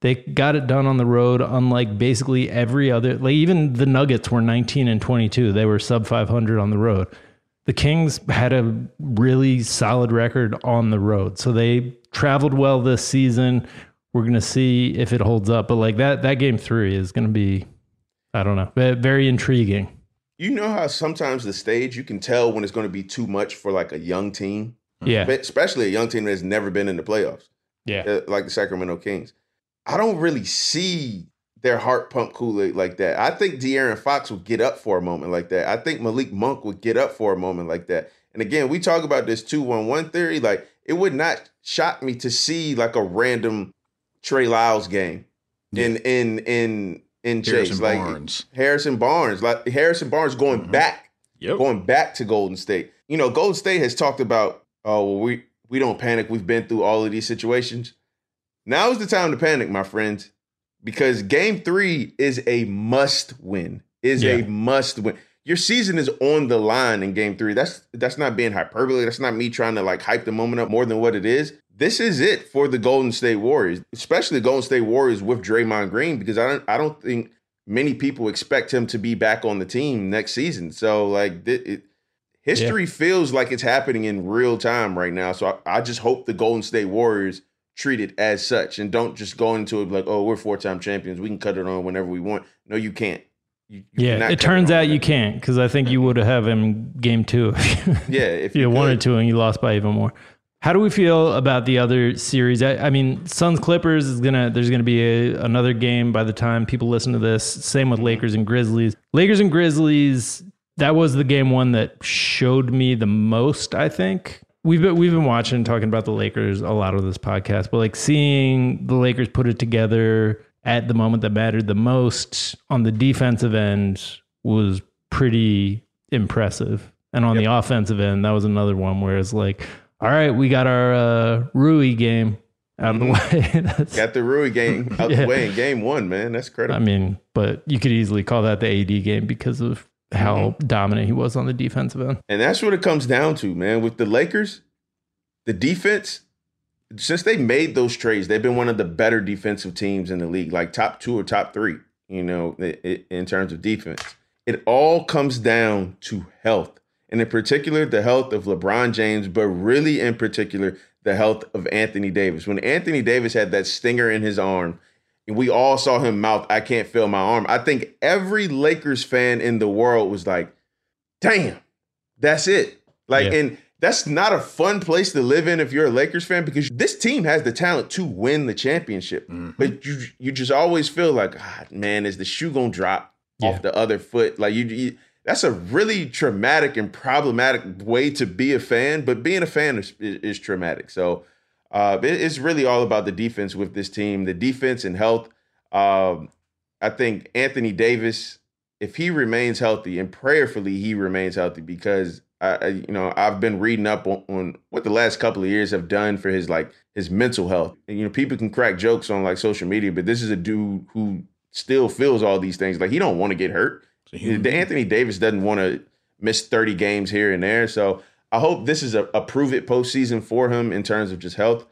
they got it done on the road, unlike basically every other. Like even the Nuggets were 19 and 22. They were sub 500 on the road. The Kings had a really solid record on the road, so they traveled well this season. We're gonna see if it holds up, but like that that game three is gonna be, I don't know, very intriguing. You know how sometimes the stage you can tell when it's going to be too much for like a young team, Yeah, especially a young team that's never been in the playoffs. yeah, uh, like the Sacramento Kings. I don't really see their heart pump Kool Aid like that. I think De'Aaron Fox would get up for a moment like that. I think Malik Monk would get up for a moment like that. And again, we talk about this two one one theory. Like it would not shock me to see like a random Trey Lyles game in in in in Chase, Harrison like Barnes. Harrison Barnes, like Harrison Barnes going Mhm. back Yep. going back to Golden State. You know, Golden State has talked about, oh, well, we we don't panic. We've been through all of these situations. Now is the time to panic, my friends, because Game Three is a must win. Is a must win. Your season is on the line in Game Three. That's that's not being hyperbole. That's not me trying to like hype the moment up more than what it is. This is it for the Golden State Warriors, especially the Golden State Warriors with Draymond Green, because I don't I don't think many people expect him to be back on the team next season. So like it, it, history feels like it's happening in real time right now. So I, I just hope the Golden State Warriors treat it as such and don't just go into it like, oh, we're four time champions. We can cut it on whenever we want. No, you can't. You, you yeah. It turns out you can't because I think you would have him game two. *laughs* Yeah, if if you you wanted to and you lost by even more. How do we feel about the other series? I, I mean, Suns Clippers is gonna. There's gonna be a, another game by the time people listen to this. Same with mm-hmm. Lakers and Grizzlies. Lakers and Grizzlies. That was the game one that showed me the most. I think we've been we've been watching and talking about the Lakers a lot of this podcast, but like seeing the Lakers put it together at the moment that mattered the most on the defensive end was pretty impressive. And on the offensive end, that was another one where it's like, all right, we got our uh, Rui game out of the way. *laughs* That's, Got the Rui game *laughs* out Yeah. the way in game one, man. That's credible. I mean, but you could easily call that the AD game because of how Mm-hmm. dominant he was on the defensive end. And that's what it comes down to, man. With the Lakers, the defense, since they made those trades, they've been one of the better defensive teams in the league, like top two or top three, you know, in terms of defense. It all comes down to health, and in particular, the health of LeBron James, but really in particular, the health of Anthony Davis. When Anthony Davis had that stinger in his arm, and we all saw him mouth, I can't feel my arm. I think every Lakers fan in the world was like, damn, that's it. Like, Yeah. and that's not a fun place to live in if you're a Lakers fan because this team has the talent to win the championship. But you you just always feel like, ah, man, is the shoe gonna drop Yeah. off the other foot? Like you, you that's a really traumatic and problematic way to be a fan. But being a fan is, is, is traumatic. So uh, it- it's really all about the defense with this team, the defense and health. Um, I think Anthony Davis, if he remains healthy, and prayerfully he remains healthy, because I, you know, I've been reading up on, on what the last couple of years have done for his like his mental health. And you know, people can crack jokes on like social media, but this is a dude who still feels all these things. Like he don't want to get hurt. Anthony Davis doesn't want to miss 30 games here and there. So I hope this is a, a prove it postseason for him in terms of just health.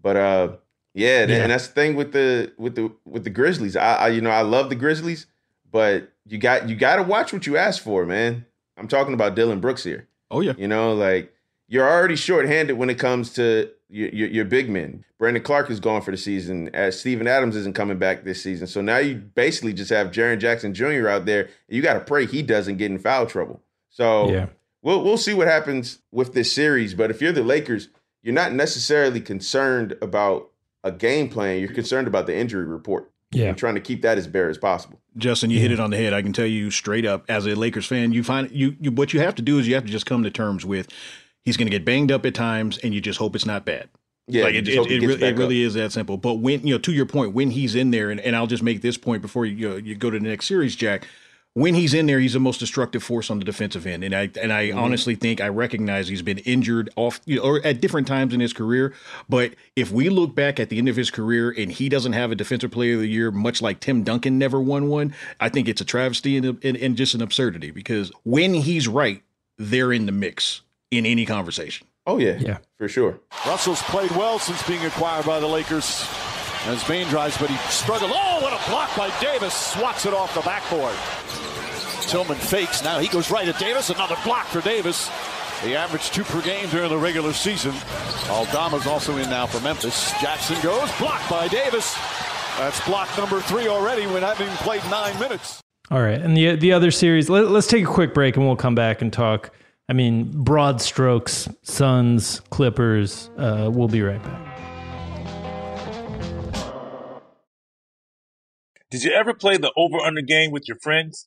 But uh yeah, Yeah. and that's the thing with the with the with the Grizzlies. I, I you know I love the Grizzlies, but you got you got to watch what you ask for, man. I'm talking about Dillon Brooks here. Oh yeah. You know, like you're already shorthanded when it comes to your, your, your big men. Brandon Clarke is gone for the season. As Steven Adams isn't coming back this season, so now you basically just have Jaren Jackson Jr. out there. And you got to pray he doesn't get in foul trouble. So Yeah. we'll we'll see what happens with this series. But if you're the Lakers, you're not necessarily concerned about a game plan. You're concerned about the injury report. Yeah. and trying to keep that as bare as possible. Justin, you hit it on the head. I can tell you straight up, as a Lakers fan, you find you, you what you have to do is you have to just come to terms with he's going to get banged up at times, and you just hope it's not bad. Yeah, like it, it, it really, it really is that simple. But when you know, to your point, when he's in there, and, and I'll just make this point before you uh, you go to the next series, Jack. When he's in there, he's the most destructive force on the defensive end, and I and I Mm-hmm. honestly think I recognize he's been injured off you know, or at different times in his career. But if we look back at the end of his career and he doesn't have a defensive player of the year, much like Tim Duncan never won one, I think it's a travesty and, and, and just an absurdity because when he's right, they're in the mix in any conversation. Oh yeah, Yeah. for sure. Russell's played well since being acquired by the Lakers. As Bane drives, but he struggled. Oh, what a block by Davis. Swats it off the backboard. Tillman fakes. Now he goes right at Davis. Another block for Davis. He averaged two per game during the regular season. Aldama's also in now for Memphis. Jackson goes. Blocked by Davis. That's block number three already when having played nine minutes. All right, and the the other series. Let, let's take a quick break, and we'll come back and talk. I mean, broad strokes: Suns, Clippers. Uh, we'll be right back. Did you ever play the over under game with your friends?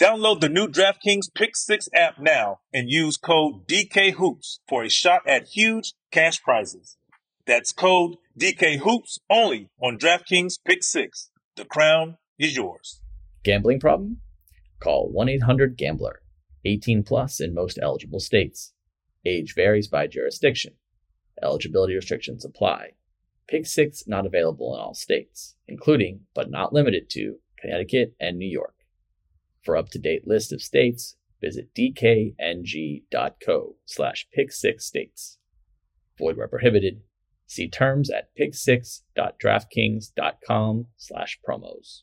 Download the new DraftKings Pick 6 app now and use code DKHOOPS for a shot at huge cash prizes. That's code DKHOOPS only on DraftKings Pick 6. The crown is yours. Gambling problem? Call 1 800 Gambler. 18 plus in most eligible states. Age varies by jurisdiction. Eligibility restrictions apply. Pick 6 not available in all states, including, but not limited to, Connecticut and New York. For up-to-date list of states, visit dkng.co slash pick6states. Void where prohibited. See terms at pick6.draftkings.com slash promos.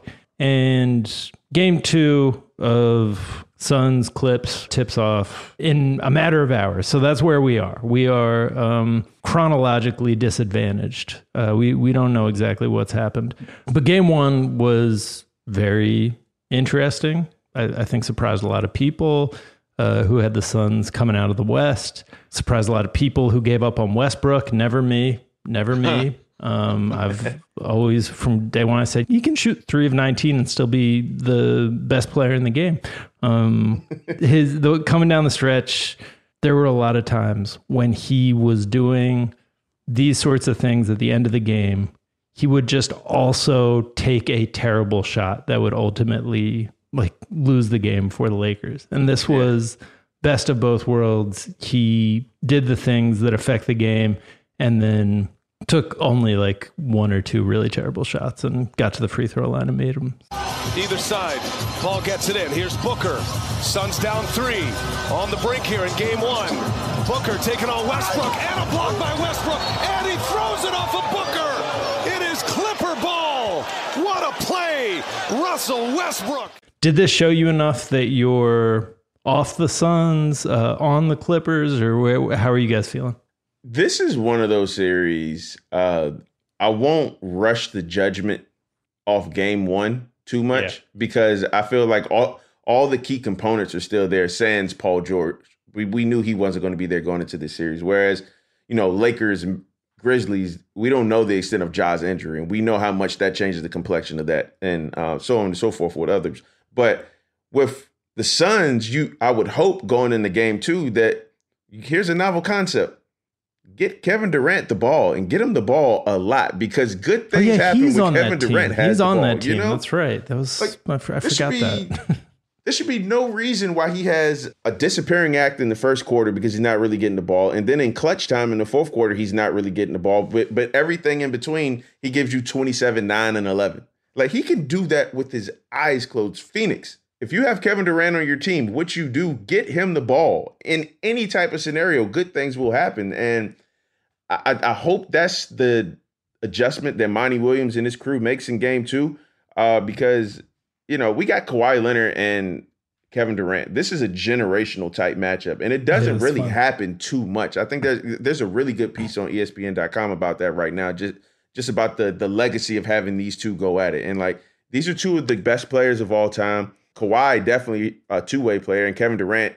And game two of Suns Clips tips off in a matter of hours. So that's where we are. We are um, chronologically disadvantaged. Uh, we, we don't know exactly what's happened. But game one was very interesting. I, I think surprised a lot of people uh, who had the Suns coming out of the West. Surprised a lot of people who gave up on Westbrook. Never me. Never me. Um, I've always, from day one, I said you can shoot three of nineteen and still be the best player in the game. Um, *laughs* his the, coming down the stretch, there were a lot of times when he was doing these sorts of things at the end of the game. He would just also take a terrible shot that would ultimately like lose the game for the Lakers. And this was best of both worlds. He did the things that affect the game and then took only like one or two really terrible shots and got to the free throw line and made them. Either side. Paul gets it in. Here's Booker. Suns down three. On the break here in game one. Booker taking on Westbrook. And a block by Westbrook. And he throws it off of Booker. It is Clipper ball. What a play. Russell Westbrook. Did this show you enough that you're off the Suns, uh, on the Clippers, or where, how are you guys feeling? This is one of those series. Uh, I won't rush the judgment off game one too much Yeah. because I feel like all all the key components are still there. Sans Paul George We we knew he wasn't going to be there going into this series. Whereas, you know, Lakers and Grizzlies, we don't know the extent of Ja's injury, and we know how much that changes the complexion of that, and uh, so on and so forth with others. But with the Suns, you I would hope going in the game too that here's a novel concept. Get Kevin Durant the ball and get him the ball a lot because good Oh things yeah, happen he's when on Kevin that Durant team. has He's the on ball, that team. You know? That's right. That was Like, I, I forgot be- that. *laughs* There should be no reason why he has a disappearing act in the first quarter because he's not really getting the ball, and then in clutch time in the fourth quarter he's not really getting the ball. But but everything in between he gives you twenty seven, nine, and eleven. Like he can do that with his eyes closed. Phoenix. If you have Kevin Durant on your team, what you do, get him the ball in any type of scenario. Good things will happen, and I, I hope that's the adjustment that Monty Williams and his crew makes in Game Two, uh, because you know, we got Kawhi Leonard and Kevin Durant. This is a generational type matchup, and it doesn't it's really fun. happen too much. I think there's there's a really good piece on ESPN.com about that right now. Just just about the the legacy of having these two go at it, and like these are two of the best players of all time. Kawhi definitely a two way player, and Kevin Durant.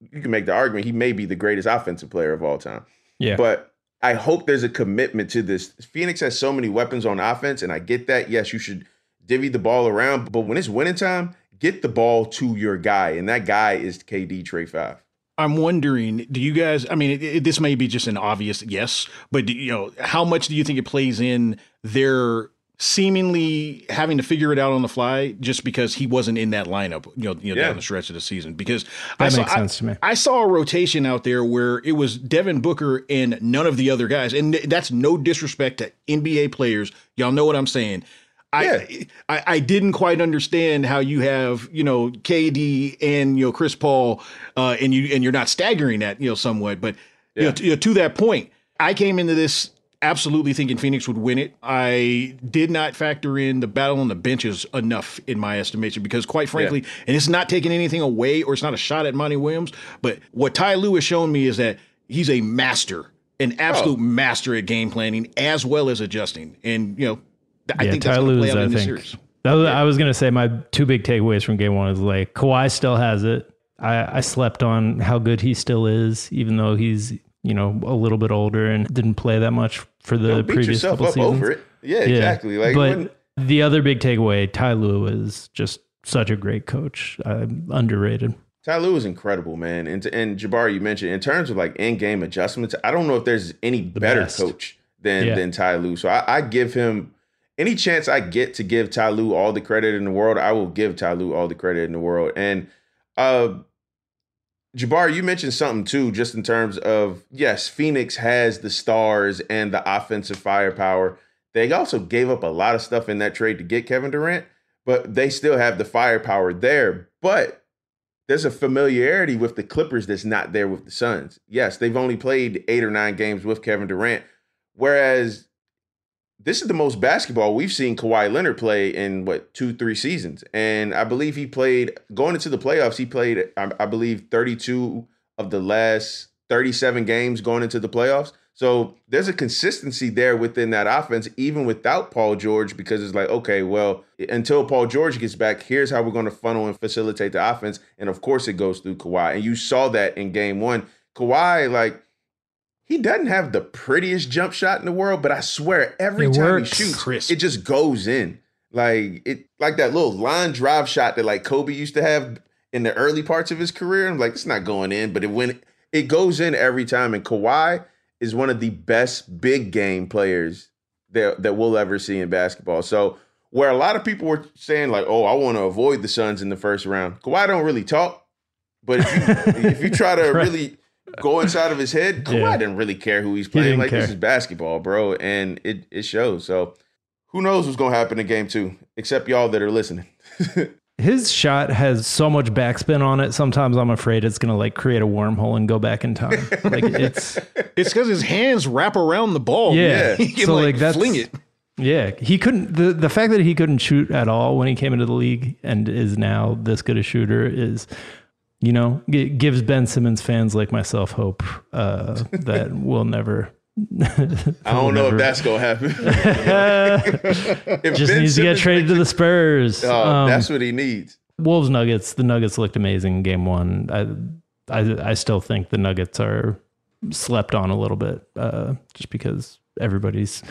You can make the argument he may be the greatest offensive player of all time. Yeah. But I hope there's a commitment to this. Phoenix has so many weapons on offense, and I get that. Yes, you should divvy the ball around, but when it's winning time, get the ball to your guy, and that guy is KD Trey Five. I'm wondering, do you guys? I mean, it, it- this may be just an obvious yes, but do, you know, how much do you think it plays in their seemingly having to figure it out on the fly just because he wasn't in that lineup, you know, you know Yeah. down the stretch of the season? Because That I saw, makes I- to me. I saw a rotation out there where it was Devin Booker and none of the other guys, and that's no disrespect to NBA players. Y'all know what I'm saying. I, I I didn't quite understand how you have you know KD and you know Chris Paul uh, and you and you're not staggering that you know somewhat, but you, know, to, you know, to that point, I came into this absolutely thinking Phoenix would win it. I did not factor in the battle on the benches enough in my estimation because quite frankly, and it's not taking anything away or it's not a shot at Monty Williams, but what Ty Lue has shown me is that he's a master, an absolute oh. master at game planning as well as adjusting, and you know. I yeah, think that's going to play Lue's, out I in this think. series. That was, I was gonna say my two big takeaways from game one is like Kawhi still has it. I, I slept on how good he still is, even though he's you know a little bit older and didn't play that much for the Don't previous yourself couple up seasons. over it. Yeah, exactly. Like but when- the other big takeaway, Ty Lue is just such a great coach. Uh, underrated. Ty Lue is incredible, man. And and Jabari, you mentioned in terms of like in game adjustments, I don't know if there's any better best. coach than Yeah. than Ty Lue. So I, I give him any chance I get to give Ty Lue all the credit in the world. I will give Ty Lue all the credit in the world. And uh, Jabari, you mentioned something too, just in terms of yes, Phoenix has the stars and the offensive firepower. They also gave up a lot of stuff in that trade to get Kevin Durant, but they still have the firepower there. But there's a familiarity with the Clippers that's not there with the Suns. Yes, they've only played eight or nine games with Kevin Durant, whereas this is the most basketball we've seen Kawhi Leonard play in what two, three seasons. And I believe he played going into the playoffs. He played, I, I believe, 32 of the last 37 games going into the playoffs. So there's a consistency there within that offense, even without Paul George, because it's like, okay, well, until Paul George gets back, here's how we're going to funnel and facilitate the offense. And of course, it goes through Kawhi. And you saw that in game one. Kawhi, like, he doesn't have the prettiest jump shot in the world, but I swear every It time works. he shoots, Crisp. it just goes in. Like it like that little line drive shot that like Kobe used to have in the early parts of his career. I'm like, it's not going in, but it when it goes in every time. And Kawhi is one of the best big game players that that we'll ever see in basketball. So where a lot of people were saying like, oh, I want to avoid the Suns in the first round. Kawhi don't really talk, but if you if you try to *laughs* Right. really go inside of his head, Kawhi Yeah. didn't really care who he's playing. didn't Like this is basketball, bro, and it it shows. So who knows what's gonna happen in game two? Except y'all that are listening. *laughs* His shot has so much backspin on it. Sometimes I'm afraid it's gonna like create a wormhole and go back in time. *laughs* Like it's It's because his hands wrap around the ball. Yeah. *laughs* he can So, like, like, that's- fling it. yeah. He couldn't the the fact that he couldn't shoot at all when he came into the league and is now this good a shooter is. You know, g- gives Ben Simmons fans like myself hope uh, *laughs* that we'll never. I don't know if that's gonna happen. *laughs* If just Ben needs to get traded to the Spurs. Oh, Um, that's what he needs. Wolves Nuggets. The Nuggets looked amazing in game one. I, I I still think the Nuggets are slept on a little bit, uh, just because everybody's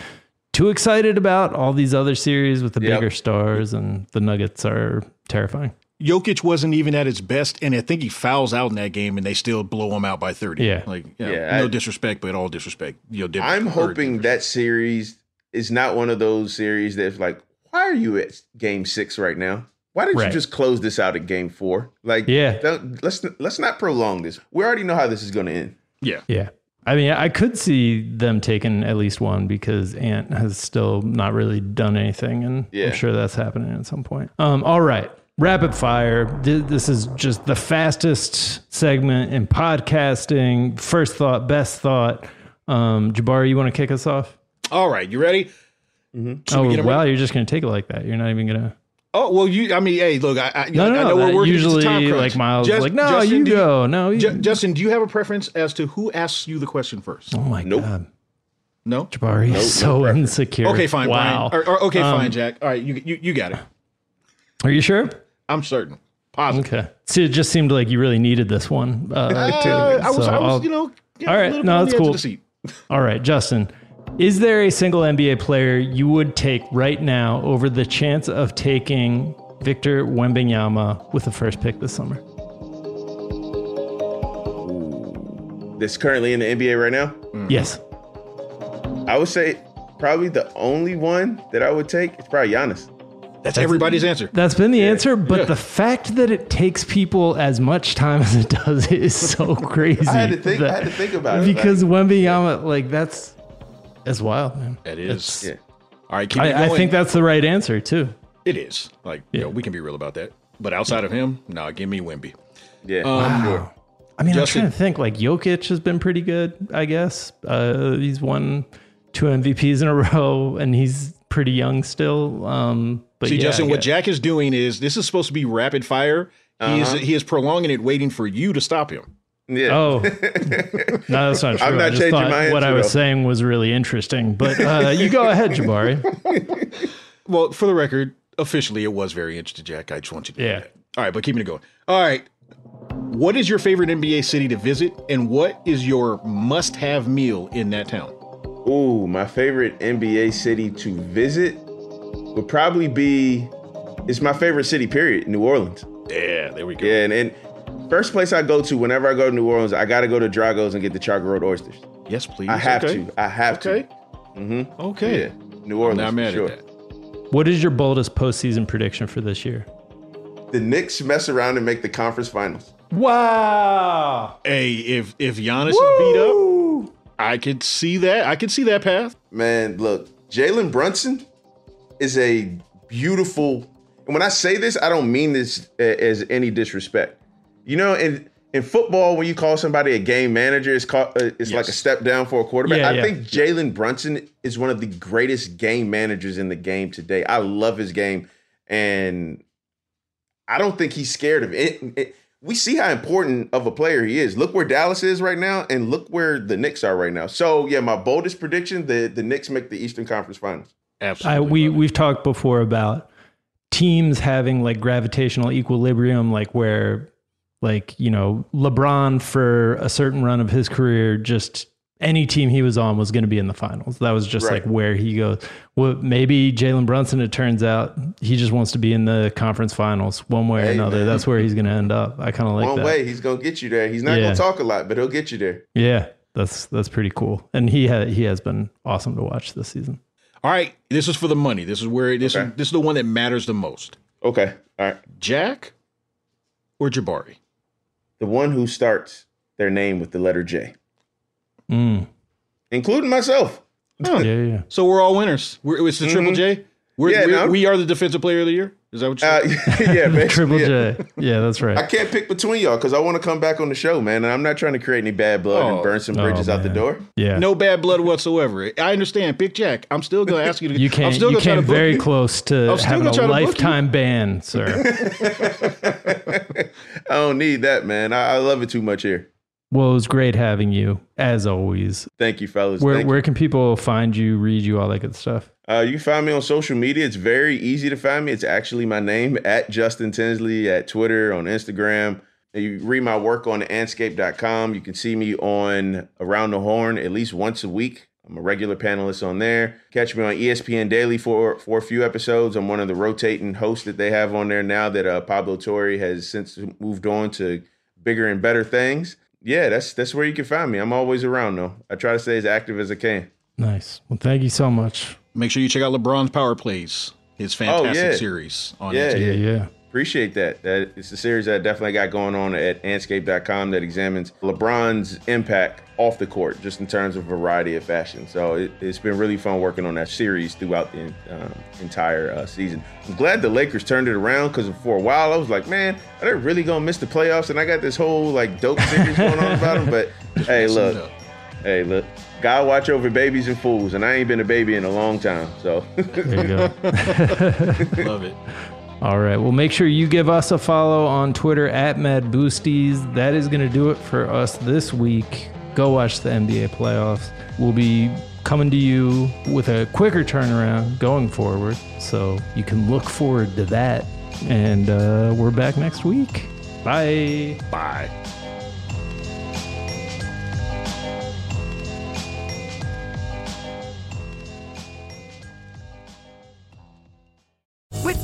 too excited about all these other series with the Yep. bigger stars, and the Nuggets are terrifying. Jokic wasn't even at his best, and I think he fouls out in that game, and they still blow him out by thirty. Yeah. like yeah, Yeah, no I- disrespect, but all disrespect. You know, I'm hoping that series is not one of those series that's like, why are you at game six right now? Why didn't Right. you just close this out at game four? Like, Yeah. don't, let's let's not prolong this. We already know how this is going to end. yeah, Yeah. I mean, I could see them taking at least one because Ant has still not really done anything, and Yeah. I'm sure that's happening at some point. Um, all right, rapid fire. This is just the fastest segment in podcasting. First thought, best thought. Um, Jabari, you want to kick us off? All right, you ready? Mm-hmm. oh we wow, ready? you're just gonna take it like that. You're not even gonna. Oh well, you. I mean, hey, look, I, I, No, I no, know that we're working. usually, like, Miles Just- like, no, Justin, you do go. No, you- Ju- Justin, do you have a preference as to who asks you the question first? Oh my Nope. god, No. Jabari No- no is so preference. insecure. Okay, fine. Wow. Brian. Or, or, okay, Um, fine, Jack. All right, you, you you got it. Are you sure? I'm certain. Positive. Okay. See, it just seemed like you really needed this one. Uh, too. Uh, I was, So I was, you know. yeah, All a no, that's the edge of cool. seat. *laughs* All right, Justin. Is there a single NBA player you would take right now over the chance of taking Victor Wembanyama with the first pick this summer? That's currently in the NBA right now. Yes. I would say probably the only one that I would take is probably Giannis. That's everybody's answer. That's been the answer, but Yeah. the fact that it takes people as much time as it does is so crazy. *laughs* I had to think. I had to think about it. because Wembanyama, like that's that's wild, man. That is. Like, yeah. All right, keep it I, I think that's the right answer too. it is. Like, you know, we can be real about that. But outside of him, nah, give me Wemby. Yeah, Um, sure. I mean, Justin- I'm trying to think. Like Jokic has been pretty good, I guess. Uh, he's won two MVPs in a *laughs* row, and he's pretty young still. Um, but See, yeah, Justin, what Jack is doing is this is supposed to be rapid fire. He is Uh-huh. he is prolonging it, waiting for you to stop him. Yeah. Oh, *laughs* no, that's not true. I'm not I just changing thought my what I was though. saying was really interesting. But uh, *laughs* you go ahead, Jabari. *laughs* Well, for the record, officially, it was very interesting, Jack. I just want you to know Yeah. that. All right, but keeping it going. All right. What is your favorite NBA city to visit, and what is your must-have meal in that town? Ooh, my favorite NBA city to visit would probably be. It's my favorite city. Period. New Orleans. Yeah, there we go. Yeah, and, and first place I go to whenever I go to New Orleans, I got to go to Drago's and get the charbroiled oysters. Yes, please. I have Okay. to. I have Okay. to. Mm-hmm. Okay. Yeah, New Orleans. Now I'm mad sure. at that. What is your boldest postseason prediction for this year? The Knicks mess around and make the conference finals. Wow. Hey, if if Giannis is beat up, I could see that. I could see that path. Man, look, Jalen Brunson is a beautiful. And when I say this, I don't mean this as any disrespect. You know, in in football, when you call somebody a game manager, it's called uh, it's like a step down for a quarterback. Yeah, I yeah. think Jalen Brunson is one of the greatest game managers in the game today. I love his game, and I don't think he's scared of it. it- we see how important of a player he is. Look where Dallas is right now, and look where the Knicks are right now. So yeah, my boldest prediction: the the Knicks make the Eastern Conference Finals. Absolutely. I, we we've talked before about teams having like gravitational equilibrium, like where like you know LeBron for a certain run of his career, just any team he was on was going to be in the finals. That was just Right. like where he goes. Well, maybe Jalen Brunson. It turns out he just wants to be in the conference finals one way or Hey, another. man. That's where he's going to end up. I kind of like One that. way, he's gonna get you there. He's not Yeah. gonna talk a lot, but he'll get you there. Yeah, that's that's pretty cool. And he ha- he has been awesome to watch this season. All right, this is for the money. This is where this Okay. is this is the one that matters the most. Okay, all right. Jack or Jabari? The one who starts their name with the letter J, Mm. including myself. Huh. Yeah, yeah. So we're all winners. We're, it's the Triple J. We're, Mm-hmm. Yeah, we're- no. we are the defensive player of the year. Is that what you Uh, said? *laughs* yeah, *laughs* basically, Triple. J. Yeah, that's right. I can't pick between y'all because I want to come back on the show, man. And I'm not trying to create any bad blood Oh. and burn some Oh, bridges out the door. Yeah. no bad blood whatsoever. I understand. Pick Jack. I'm still going to ask you to. You I'm came, still you gonna came very you. close to having a to lifetime ban, sir. *laughs* I don't need that, man. I, I love it too much here. well, it was great having you, as always. Thank you, fellas. Where Thank where can people find you, read you, all that good stuff? Uh, you can find me on social media. It's very easy to find me. It's actually my name at Justin Tinsley at Twitter, on Instagram. You read my work on andscape.com. You can see me on Around the Horn at least once a week. I'm a regular panelist on there. Catch me on ESPN Daily for for a few episodes. I'm one of the rotating hosts that they have on there now that uh, Pablo Torre has since moved on to bigger and better things. Yeah, that's that's where you can find me. I'm always around though. I try to stay as active as I can. Nice. Well, thank you so much. Make sure you check out LeBron's Power Plays, his fantastic Oh, yeah. series on Yeah, Andscape. Yeah, yeah. Appreciate that. That it's a series that I definitely got going on at andscape.com that examines LeBron's impact off the court, just in terms of variety of fashion. So it, it's been really fun working on that series throughout the um, entire uh, season. I'm glad the Lakers turned it around because for a while I was like, man, are they really gonna miss the playoffs? And I got this whole like dope series going on about them. But *laughs* hey, Messing it look, hey, look. God watch over babies and fools, and I ain't been a baby in a long time. So There you go. *laughs* Love it. All right. Well, make sure you give us a follow on Twitter at Mad Boosties. That is going to do it for us this week. Go watch the NBA playoffs. We'll be coming to you with a quicker turnaround going forward. So you can look forward to that. And uh, we're back next week. Bye. Bye.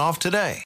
off today.